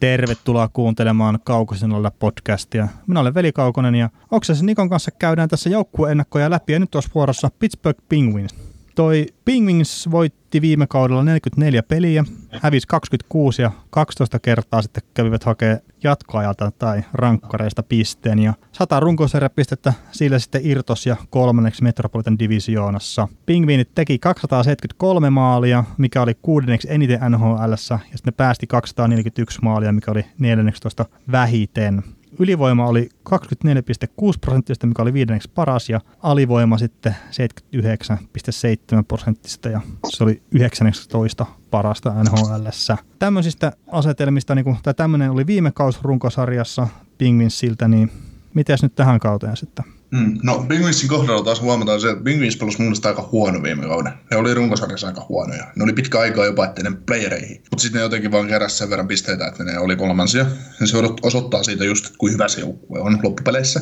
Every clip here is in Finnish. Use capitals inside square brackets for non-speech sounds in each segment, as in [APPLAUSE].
Tervetuloa kuuntelemaan Kaukosinolla podcastia. Minä olen Veli Kaukonen ja Oksasen Nikon kanssa käydään tässä joukkueennakkoja läpi ja nyt olisi vuorossa Pittsburgh Penguins. Toi Penguins voitti viime kaudella 44 peliä, hävisi 26 ja 12 kertaa sitten kävivät hakea jatkoajalta tai rankkareista pisteen ja 100 runkosarjapistettä sillä sitten irtos ja kolmanneksi Metropolitan Divisioonassa. Pingviinit teki 273 maalia, mikä oli kuudenneksi eniten NHL ja sitten ne päästi 241 maalia, mikä oli 14 vähiten ylivoima oli 24,6 prosenttista, mikä oli viidenneksi paras, ja alivoima sitten 79,7 prosenttista, ja se oli 19 parasta NHL. Tämmöisistä asetelmista, niin kun, tai tämmöinen oli viime kaus runkosarjassa Pingvinsiltä, niin miten nyt tähän kauteen sitten? Mm. No Penguinsin kohdalla taas huomataan se, että Penguins pelasi mun aika huono viime kauden. Ne oli runkosarjassa aika huonoja. Ne oli pitkä aikaa jopa ennen playereihin. Mutta sitten ne jotenkin vaan keräsi sen verran pisteitä, että ne oli kolmansia. Ja se osoittaa siitä just, että kuinka hyvä se joukkue on loppupeleissä.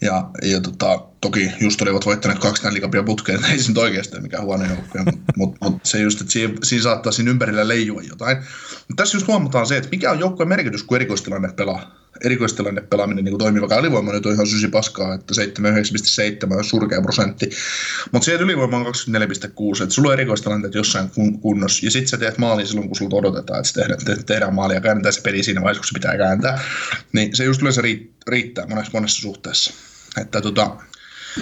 Ja, ja tota, toki just olivat voittaneet kaksi liikapia putkeen, [LAUGHS] ei se nyt oikeasti mikään huono joukkue, mutta [LAUGHS] mut, mut se just, että siinä, siinä saattaa siinä ympärillä leijua jotain. Mutta tässä just huomataan se, että mikä on joukkueen merkitys, kun erikoistilanne pelaa erikoistilanne pelaaminen niin toimii, vaikka alivoima nyt on ihan sysi paskaa, että 79,7 on surkea prosentti. Mutta se, että ylivoima on 24,6, että sulla on erikoistilanteet jossain kun, kunnossa, ja sitten sä teet maalin silloin, kun sulta odotetaan, että tehdään, te, tehdään maalia ja kääntää se peli siinä vaiheessa, kun se pitää kääntää, niin se just yleensä riittää monessa, monessa suhteessa. Että tota,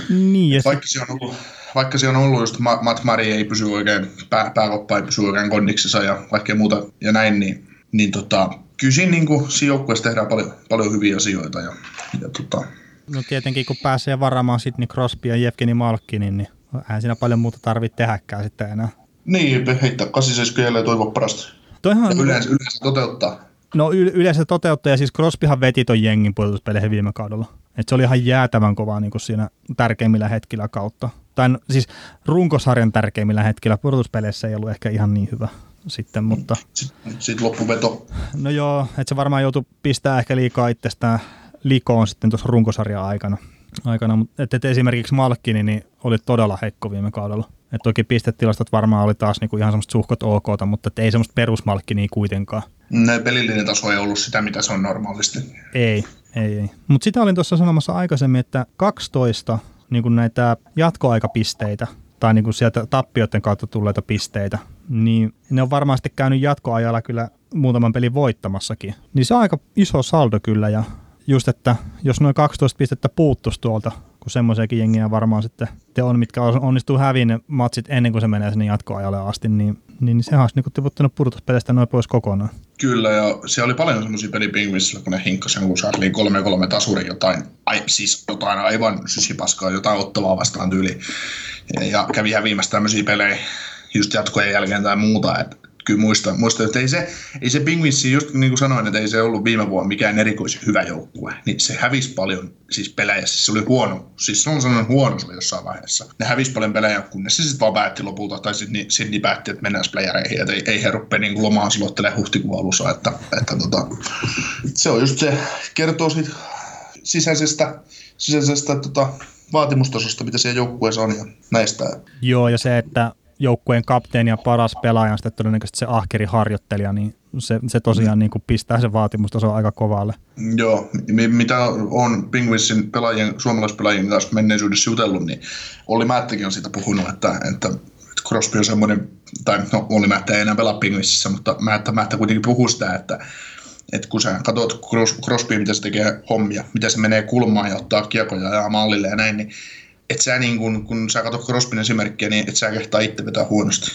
niin, vaikka, se on ollut, vaikka se on ollut just Matt Murray ei pysy oikein, pää, pääkoppa ei pysy oikein kondiksessa ja kaikkea muuta ja näin, niin, niin tota, kyllä siinä, niin joukkueessa tehdään paljon, paljon hyviä asioita. Ja, ja tota. No tietenkin kun pääsee varaamaan Sidney Crosby ja Jevgeni Malkkinin, niin eihän siinä paljon muuta tarvitse tehdäkään sitten enää. Niin, heittää 87 ja toivoa parasta. Toihan... Ja yleensä, yleensä toteuttaa. No yleensä toteuttaa, ja siis Crosbyhan veti ton jengin puolustuspeleihin viime kaudella. Et se oli ihan jäätävän kovaa niin kuin siinä tärkeimmillä hetkillä kautta. Tai siis runkosarjan tärkeimmillä hetkillä puolustuspeleissä ei ollut ehkä ihan niin hyvä sitten, mutta... Sitten sit loppuveto. No joo, että se varmaan joutui pistää ehkä liikaa itsestään likoon sitten tuossa runkosarjan aikana. aikana. Mutta et, et esimerkiksi Malkkini niin oli todella heikko viime kaudella. Et toki pistetilastot varmaan oli taas niinku ihan semmoista suhkot ok, mutta ei semmoista perusmalkkinia kuitenkaan. Ne pelillinen taso ei ollut sitä, mitä se on normaalisti. Ei, ei, ei. Mutta sitä olin tuossa sanomassa aikaisemmin, että 12 niin näitä jatkoaikapisteitä tai niin kuin sieltä tappioiden kautta tulleita pisteitä, niin ne on varmasti käynyt jatkoajalla kyllä muutaman pelin voittamassakin. Niin se on aika iso saldo kyllä ja just, että jos noin 12 pistettä puuttuisi tuolta, kun semmoisiakin jengiä varmaan sitten te on, mitkä onnistuu häviin ne matsit ennen kuin se menee sinne jatkoajalle asti, niin, niin sehän olisi niin tiputtanut pudotuspeleistä noin pois kokonaan. Kyllä, ja siellä oli paljon semmoisia pelipingvissä, kun ne hinkkasi jonkun Charlie 3-3 tasuri jotain, ai, siis jotain aivan sysipaskaa, jotain ottavaa vastaan tyyli. Ja, ja kävi häviämässä tämmöisiä pelejä just jatkojen jälkeen tai muuta, että kyllä muista, muista että ei se, ei se Penguinsi, just niin kuin sanoin, että ei se ollut viime vuonna mikään erikoisen hyvä joukkue, niin se hävisi paljon siis pelejä, siis se oli huono, siis se on sellainen huono se jossain vaiheessa. Ne hävisi paljon pelejä, kunnes se sitten vaan päätti lopulta, tai sitten Sidney päätti, että mennään playereihin, että ei, ei he rupea niin lomaan silottelemaan huhtikuun alussa, että, että tota, se on just se, kertoo siitä sisäisestä, sisäisestä tota, vaatimustasosta, mitä siellä joukkueessa on ja näistä. Joo, ja se, että joukkueen kapteeni ja paras pelaaja on sitten todennäköisesti se ahkeri harjoittelija, niin se, se tosiaan niin kuin pistää se vaatimustaso aika kovalle. Joo, mitä on Penguinsin pelaajien, suomalaispelaajien kanssa menneisyydessä jutellut, niin Olli Määttäkin on siitä puhunut, että, että Crosby on semmoinen, tai no Olli Määttä ei enää pelaa Penguinsissä, mutta Määttä, Määttä kuitenkin puhuu sitä, että, että kun sä katsot Crosby, mitä se tekee hommia, miten se menee kulmaan ja ottaa kiekoja ja mallille ja näin, niin et sä niin kun, kun sä katsot Crosbyn esimerkkiä, niin et sä kehtaa itse vetää huonosti.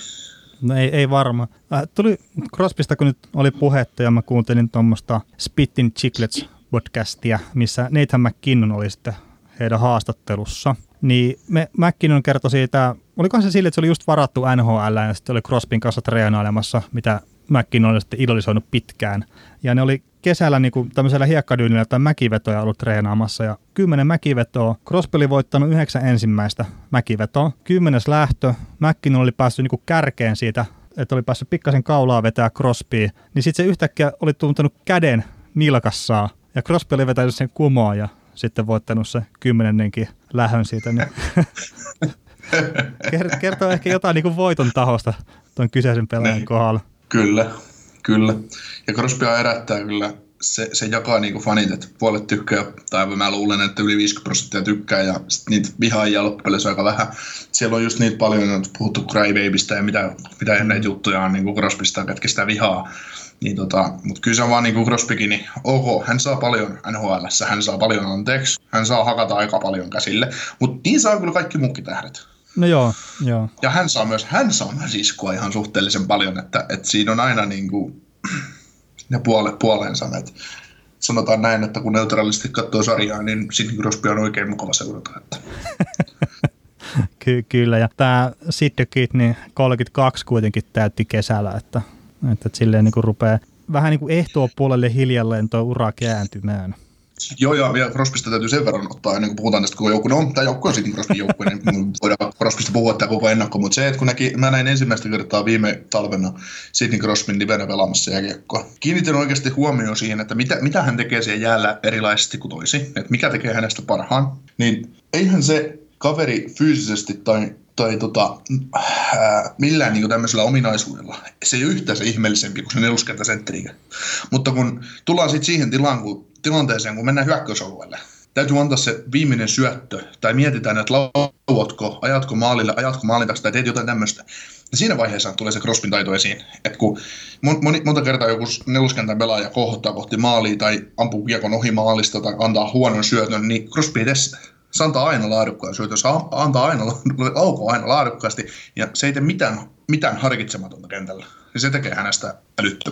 No ei, ei varmaan. Äh, tuli Crosbysta, kun nyt oli puhetta ja mä kuuntelin tuommoista Spittin Chiclets podcastia, missä Nathan McKinnon oli sitten heidän haastattelussa. Niin me, McKinnon kertoi siitä, olikohan se sille, että se oli just varattu NHL ja sitten oli Crosbyn kanssa treenailemassa, mitä McKinnon oli sitten idolisoinut pitkään. Ja ne oli kesällä niin kuin tämmöisellä hiekkadyynillä tai mäkivetoja ollut treenaamassa ja kymmenen mäkivetoa. Crosby oli voittanut yhdeksän ensimmäistä mäkivetoa. Kymmenes lähtö. McKinnon oli päässyt niin kuin kärkeen siitä, että oli päässyt pikkasen kaulaa vetää Crosbya. Niin sitten se yhtäkkiä oli tuntenut käden nilkassaa ja Crosby oli vetänyt sen kumoa ja sitten voittanut se kymmenennenkin lähön siitä. Niin [LAUGHS] kertoo ehkä jotain niin kuin voiton tahosta tuon kyseisen pelaajan kohdalla. Kyllä, Kyllä. Ja Crosbya herättää kyllä se, se jakaa niinku fanit, että puolet tykkää, tai mä luulen, että yli 50 prosenttia tykkää, ja sit niitä vihaajia loppujen aika vähän. Siellä on just niitä paljon, on puhuttu Crybabystä ja mitä, mitä näitä juttuja on niinku Crosbysta, ketkä sitä vihaa. Niin tota, mutta kyllä se on vaan niin kuin Crosbykin, niin ok, hän saa paljon NHL, hän saa paljon anteeksi, hän saa hakata aika paljon käsille, mutta niin saa kyllä kaikki muutkin tähdet. No joo, joo. Ja hän saa myös, hän saa myös iskua ihan suhteellisen paljon, että, että siinä on aina niin kuin, [CLEARS THROAT] ne puole, puoleensa. Että sanotaan näin, että kun neutraalisti katsoo sarjaa, niin Sidney Crosby on oikein mukava seurata. Että. [LAUGHS] Ky- kyllä, ja tämä Sidney niin 32 kuitenkin täytti kesällä, että, että, että silleen niin kuin rupeaa vähän niin kuin ehtoa puolelle hiljalleen tuo ura kääntymään. Joo, ja, ja Crosbysta täytyy sen verran ottaa, ennen kuin puhutaan tästä koko joukkue. No, tämä joukkue on sitten Crosbyn joukkue, niin voidaan Crosbysta puhua tämä koko ennakko, mutta se, että kun näki, mä näin ensimmäistä kertaa viime talvena Sidney Crosbyn livenä pelaamassa jääkiekkoa. Kiinnitin oikeasti huomioon siihen, että mitä, mitä hän tekee siellä jäällä erilaisesti kuin toisi, että mikä tekee hänestä parhaan. Niin eihän se kaveri fyysisesti tai tai tota, ää, millään niin tämmöisellä ominaisuudella. Se ei ole yhtään se ihmeellisempi kuin se neluskentäsentteri. Mutta kun tullaan sitten siihen tilaan, kun, tilanteeseen, kun mennään hyökkäysalueelle, täytyy antaa se viimeinen syöttö, tai mietitään, että lauotko, ajatko maalille, ajatko maalin tai teet jotain tämmöistä. Ja siinä vaiheessa tulee se Crosbyn taito esiin. että kun moni, monta kertaa joku neluskentän pelaaja kohottaa kohti maalia tai ampuu kiekon ohi maalista tai antaa huonon syötön, niin Crosby sitä se antaa aina laadukkaan syötön, se antaa aina, laukoo aina laadukkaasti, ja se ei tee mitään, mitään harkitsematonta kentällä. Ja se tekee hänestä älyttö.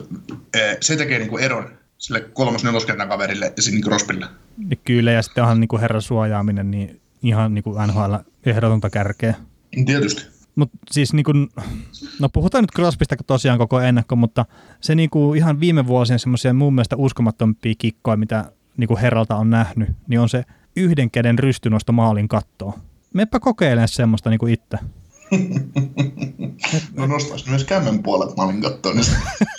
Se tekee niinku eron sille kolmos neloskentän kaverille ja sinne Crosbylle. Kyllä, ja sitten onhan niinku herran suojaaminen niin ihan niinku NHL ehdotonta kärkeä. Tietysti. Mutta siis niinku, no puhutaan nyt Crosbysta tosiaan koko ennakko, mutta se niinku ihan viime vuosien semmoisia mun mielestä uskomattompia kikkoja, mitä niinku herralta on nähnyt, niin on se yhden käden rystynosto maalin kattoa. Meppä kokeilen semmoista niin kuin itse. [LAUGHS] no nostais myös kämmen puolet maalin kattoon. Niin... [LAUGHS]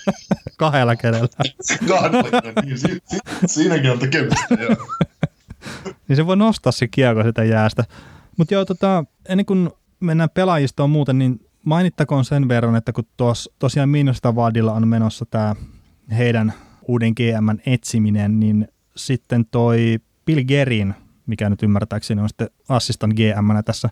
Kahdella kädellä. [LAUGHS] Kahdella niin si- si- siinäkin on tekemistä, joo. [LAUGHS] niin se voi nostaa se kiekko sitä jäästä. Mutta joo, tota, ennen kuin mennään pelaajistoon muuten, niin mainittakoon sen verran, että kun tos, tosiaan Minusta Vadilla on menossa tämä heidän uuden GM etsiminen, niin sitten toi Bill Gerin mikä nyt ymmärtääkseni on sitten assistant GM tässä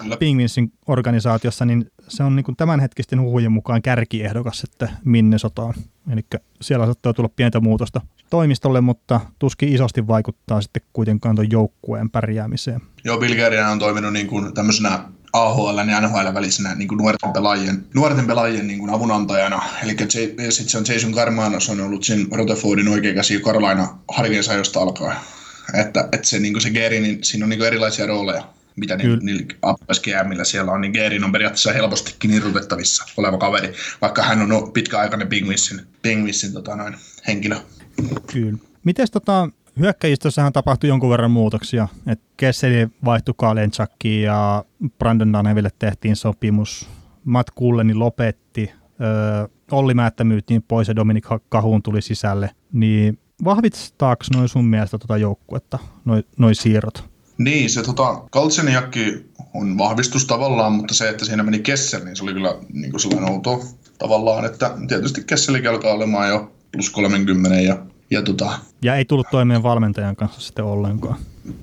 Kyllä. Pingvinsin organisaatiossa, niin se on niin kuin tämänhetkisten huhujen mukaan kärkiehdokas sitten Minnesotaan. Eli siellä saattaa tulla pientä muutosta toimistolle, mutta tuskin isosti vaikuttaa sitten kuitenkaan tuon joukkueen pärjäämiseen. Joo, Bill Gerian on toiminut niin kuin tämmöisenä AHL ja NHL välisenä niin kuin nuorten pelaajien, nuorten pelaajien niin kuin avunantajana. Eli sitten se on Jason Carmanos on ollut siinä Rutherfordin oikea käsi Carolina josta alkaa että, että se, niin se Geri, niin siinä on niin erilaisia rooleja, mitä niillä, millä siellä on, niin Gerin on periaatteessa helpostikin irrotettavissa oleva kaveri, vaikka hän on pitkäaikainen Pingvissin, Pingvissin tota noin, henkilö. Kyllä. Miten tota, hyökkäjistössähän tapahtui jonkun verran muutoksia. Et Kesseli vaihtui Kalenchakkiin ja Brandon Daneville tehtiin sopimus. Matt Kulleni lopetti. Öö, Olli Määttä myytiin pois ja Dominik Kahuun tuli sisälle. Niin vahvistaako noin sun mielestä tuota joukkuetta, noin noi siirrot? Niin, se tota, Kaltseniakki on vahvistus tavallaan, mutta se, että siinä meni Kessel, niin se oli kyllä niin kuin sellainen outo tavallaan, että tietysti Kesselikin alkaa olemaan jo plus 30 ja, ja, tota... ja ei tullut toimeen valmentajan kanssa sitten ollenkaan.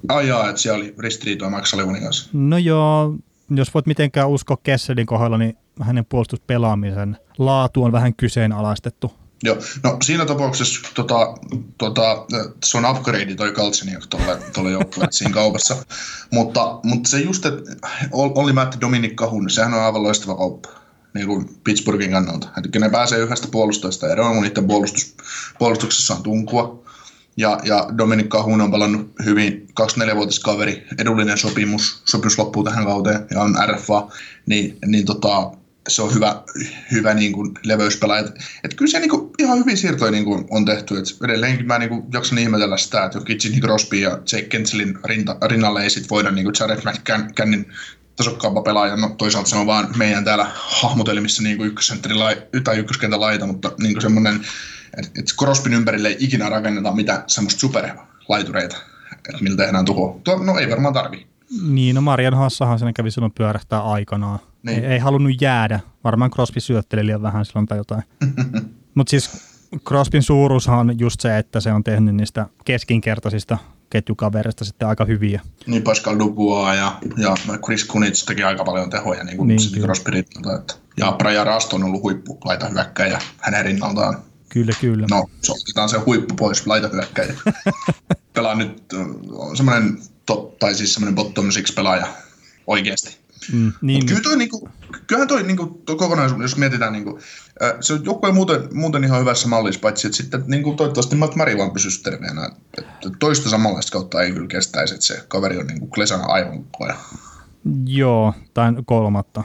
Ai jaa, että siellä oli ristiriitoa Max Sullivanin kanssa. No joo, jos voit mitenkään uskoa Kesselin kohdalla, niin hänen puolustuspelaamisen laatu on vähän kyseenalaistettu Joo, no siinä tapauksessa tota, tota, se on upgrade toi Kaltseniak tuolle, tuolle joukkueelle [LAUGHS] siinä kaupassa. Mutta, mutta se just, että oli Matt Dominic Kahun, sehän on aivan loistava kauppa niin kuin Pittsburghin kannalta. Että ne pääsee yhdestä puolustajasta eroon, kun niiden puolustus, puolustuksessa on tunkua. Ja, ja Dominic Kahun on palannut hyvin, 24-vuotias kaveri, edullinen sopimus, sopimus loppuu tähän kauteen ja on RFA, niin, niin tota, se on hyvä, hyvä niin kuin leveyspelaaja. Et kyllä se niin kuin, ihan hyvin siirtoja niin kuin, on tehty. Et edelleenkin mä niin kuin, jaksan ihmetellä sitä, että jokin Sidney Crosby ja Jake Kenselin rinta, rinnalle ei sit voida niin kuin Jared McCannin tasokkaampa pelaaja. No toisaalta se on vaan meidän täällä hahmotelmissa niin ykkössentteri tai ykköskentän laita, mutta niin kuin semmoinen, että et Crosbyn ympärille ei ikinä rakenneta mitään semmoista superlaitureita, että millä tehdään tuhoa. No ei varmaan tarvii. Niin, no Marian Hassahan sen kävi silloin pyörähtää aikanaan. Niin. Ei, ei, halunnut jäädä. Varmaan Crosby syötteli liian vähän silloin tai jotain. [LAUGHS] Mutta siis Crosbyn suuruushan on just se, että se on tehnyt niistä keskinkertaisista ketjukaverista sitten aika hyviä. Niin Pascal Dubois ja, ja Chris Kunitz teki aika paljon tehoja niin kuin niin, Crosby rinnalta. Että, ja Brian Rast on ollut huippu laita hyökkäjä hänen rinnaltaan. Kyllä, kyllä. No, se otetaan se huippu pois, laita hyökkäjä. [LAUGHS] Pelaa nyt semmoinen top, tai siis semmoinen bottom six pelaaja oikeasti. Mm, niin. kyllä toi, niinku, kyllähän toi, niinku, toi kokonaisuus, jos mietitään, niinku, äh, se on joukkue muuten, muuten ihan hyvässä mallissa, paitsi että sitten niinku, toivottavasti Matt Mari vaan pysyisi terveenä. Toista samanlaista kautta ei kyllä kestäisi, että se kaveri on niinku Klesana aivan koja. Joo, tai kolmatta.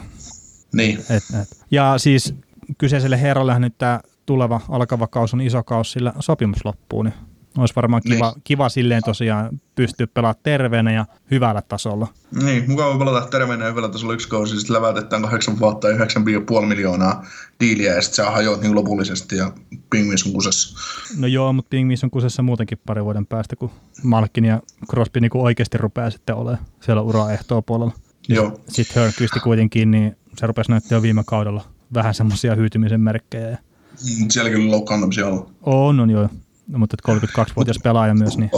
Niin. Et, et. Ja siis kyseiselle herralle nyt tämä tuleva alkava kaus on iso kaus, sillä sopimus loppuu, niin olisi varmaan kiva, niin. kiva silleen tosiaan pystyä pelaamaan terveenä ja hyvällä tasolla. Niin, mukava pelata terveenä ja hyvällä tasolla yksi kausi, sitten lävätetään kahdeksan vuotta ja 9,5 miljoonaa diiliä ja sitten se hajoat niin lopullisesti ja Pingvis on kusessa. No joo, mutta Pingvis on kusessa muutenkin pari vuoden päästä, kun Malkin ja Crosby niin oikeasti rupeaa sitten olemaan siellä uraehtoa puolella. Joo. Sitten Hörnqvisti kuitenkin, niin se rupesi näyttää jo viime kaudella vähän semmoisia hyytymisen merkkejä. Ja... Siellä kyllä loukkaantumisia on. On, on joo. No, mutta 32-vuotias pelaaja myös. Niin.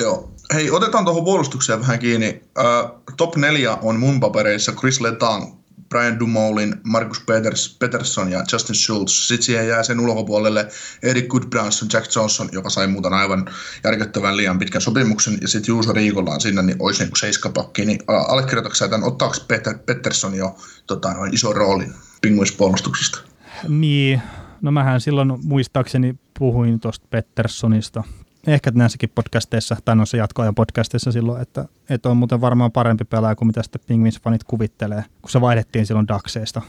Joo. Hei, otetaan tuohon puolustukseen vähän kiinni. Uh, top 4 on mun papereissa Chris Letang, Brian Dumoulin, Markus Peters, Peterson ja Justin Schultz. Sitten siihen jää sen ulkopuolelle Eric Goodbranson, Jack Johnson, joka sai muuten aivan järkyttävän liian pitkän sopimuksen. Ja sitten Juuso Riikolla on siinä, niin olisi niin seiskapakki. Niin allekirjoitatko tämän, ottaako Peter, Peterson jo tota, noin iso rooli pinguispuolustuksesta? Niin, no mähän silloin muistaakseni puhuin tuosta Petterssonista. Ehkä näissäkin podcasteissa, tai noissa jatkoajan podcasteissa silloin, että, että on muuten varmaan parempi pelaaja kuin mitä sitten Penguins-fanit kuvittelee, kun se vaihdettiin silloin Daxeista.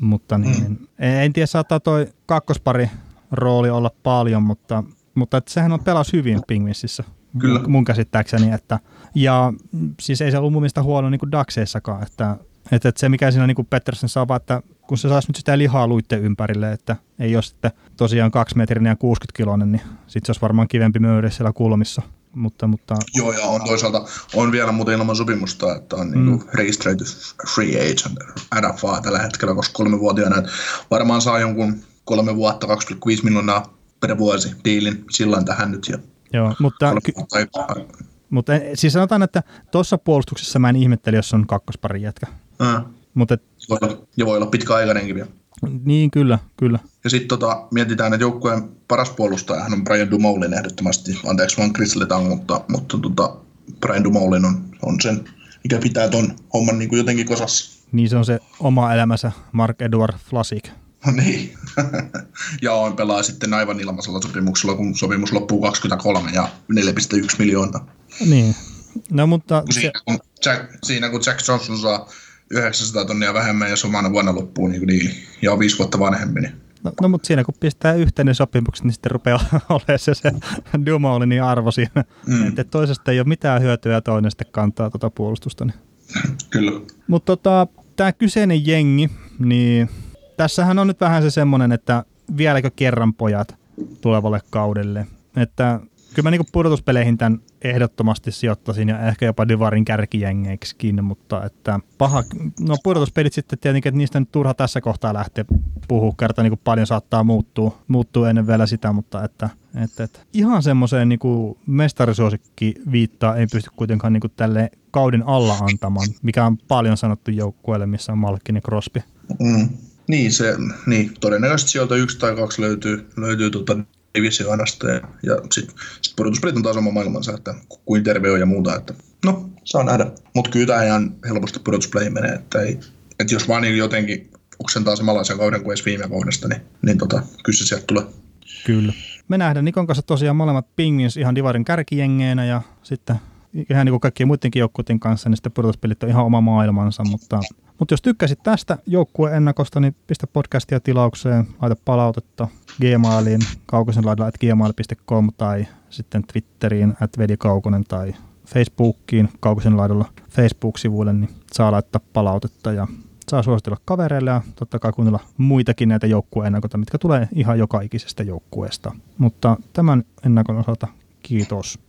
Mutta niin, mm. en tiedä, saattaa toi kakkospari rooli olla paljon, mutta, mutta että sehän on pelas hyvin Penguinsissa. Kyllä. Mun käsittääkseni. Että, ja siis ei se ollut mun mielestä huono niin kuin Daxeissakaan, että että, että se mikä siinä niin Pettersson saa, että kun se saisi nyt sitä lihaa luitten ympärille, että ei ole sitten tosiaan kaksi metrinen ja 60 kiloinen, niin sitten se olisi varmaan kivempi möyri siellä kulmissa. Mutta, mutta... Joo, ja on toisaalta on vielä muuten ilman sopimusta, että on niinku mm. niin registered free agent RFA tällä hetkellä, koska kolmevuotiaana varmaan saa jonkun kolme vuotta 2,5 miljoonaa per vuosi diilin silloin tähän nyt. Ja Joo, mutta, ky- mutta siis sanotaan, että tuossa puolustuksessa mä en ihmetteli, jos on kakkospari jätkä. Mm. Mut et, voi olla, ja voi olla pitkäaikainenkin vielä. Niin, kyllä, kyllä. Ja sitten tota, mietitään, että joukkueen paras puolustaja on Brian Dumoulin ehdottomasti. Anteeksi vaan Chris Letang, mutta, mutta tota, Brian Dumoulin on, on sen, mikä pitää ton homman niin kuin jotenkin kosassa. Niin se on se oma elämänsä Mark Edward Flasik. niin. [LAUGHS] ja on pelaa sitten aivan ilmaisella sopimuksella, kun sopimus loppuu 23 ja 4,1 miljoonaa. Niin. No, mutta siinä, se... kun Jack, siinä kun Jack Johnson saa 900 tonnia vähemmän ja samana vuonna loppuu niin diili ja on viisi vuotta vanhempi. Niin. No, no mutta siinä kun pistää yhteinen sopimukset, niin sitten rupeaa [LAUGHS] olemaan se, se Dumoulinin arvo siinä. Mm. Että toisesta ei ole mitään hyötyä ja toinen sitten kantaa tuota puolustusta. Niin. Kyllä. Mutta tota, tämä kyseinen jengi, niin tässähän on nyt vähän se semmoinen, että vieläkö kerran pojat tulevalle kaudelle. Että kyllä mä niin pudotuspeleihin tämän ehdottomasti sijoittaisin ja ehkä jopa Divarin kärkijengeiksikin, mutta että paha, no pudotuspelit sitten tietenkin, että niistä nyt turha tässä kohtaa lähteä puhua, kerta niin paljon saattaa muuttua, muuttua ennen vielä sitä, mutta että, että, että ihan semmoiseen niin mestarisuosikki viittaa ei pysty kuitenkaan niin tälle kauden alla antamaan, mikä on paljon sanottu joukkueelle, missä on Malkin ja Crosby. Mm. Niin, se, niin, todennäköisesti sieltä yksi tai kaksi löytyy, löytyy tuota divisioonasta ja, ja sitten sit pudotuspelit on taas oma maailmansa, että kuin terve on ja muuta, että no, saa nähdä. Mutta kyllä tämä ihan helposti pudotuspeleihin menee, että, ei, että jos vaan niin jotenkin oksentaa samanlaisen kauden kuin edes viime kaudesta, niin, niin tota, kyllä se sieltä tulee. Kyllä. Me nähdään Nikon kanssa tosiaan molemmat Pingvins ihan Divarin kärkijengeenä ja sitten ihan niin kuin kaikkien muidenkin joukkueiden kanssa, niin sitten pudotuspelit on ihan oma maailmansa, mutta mutta jos tykkäsit tästä joukkueennakosta, niin pistä podcastia tilaukseen, laita palautetta Gmailiin, kaukosen laidalla at gmail.com tai sitten Twitteriin at Kaukonen tai Facebookiin kaukosen laidalla Facebook-sivuille, niin saa laittaa palautetta ja saa suositella kavereille ja totta kai kuunnella muitakin näitä joukkueennakoita, mitkä tulee ihan joka ikisestä joukkueesta. Mutta tämän ennakon osalta kiitos.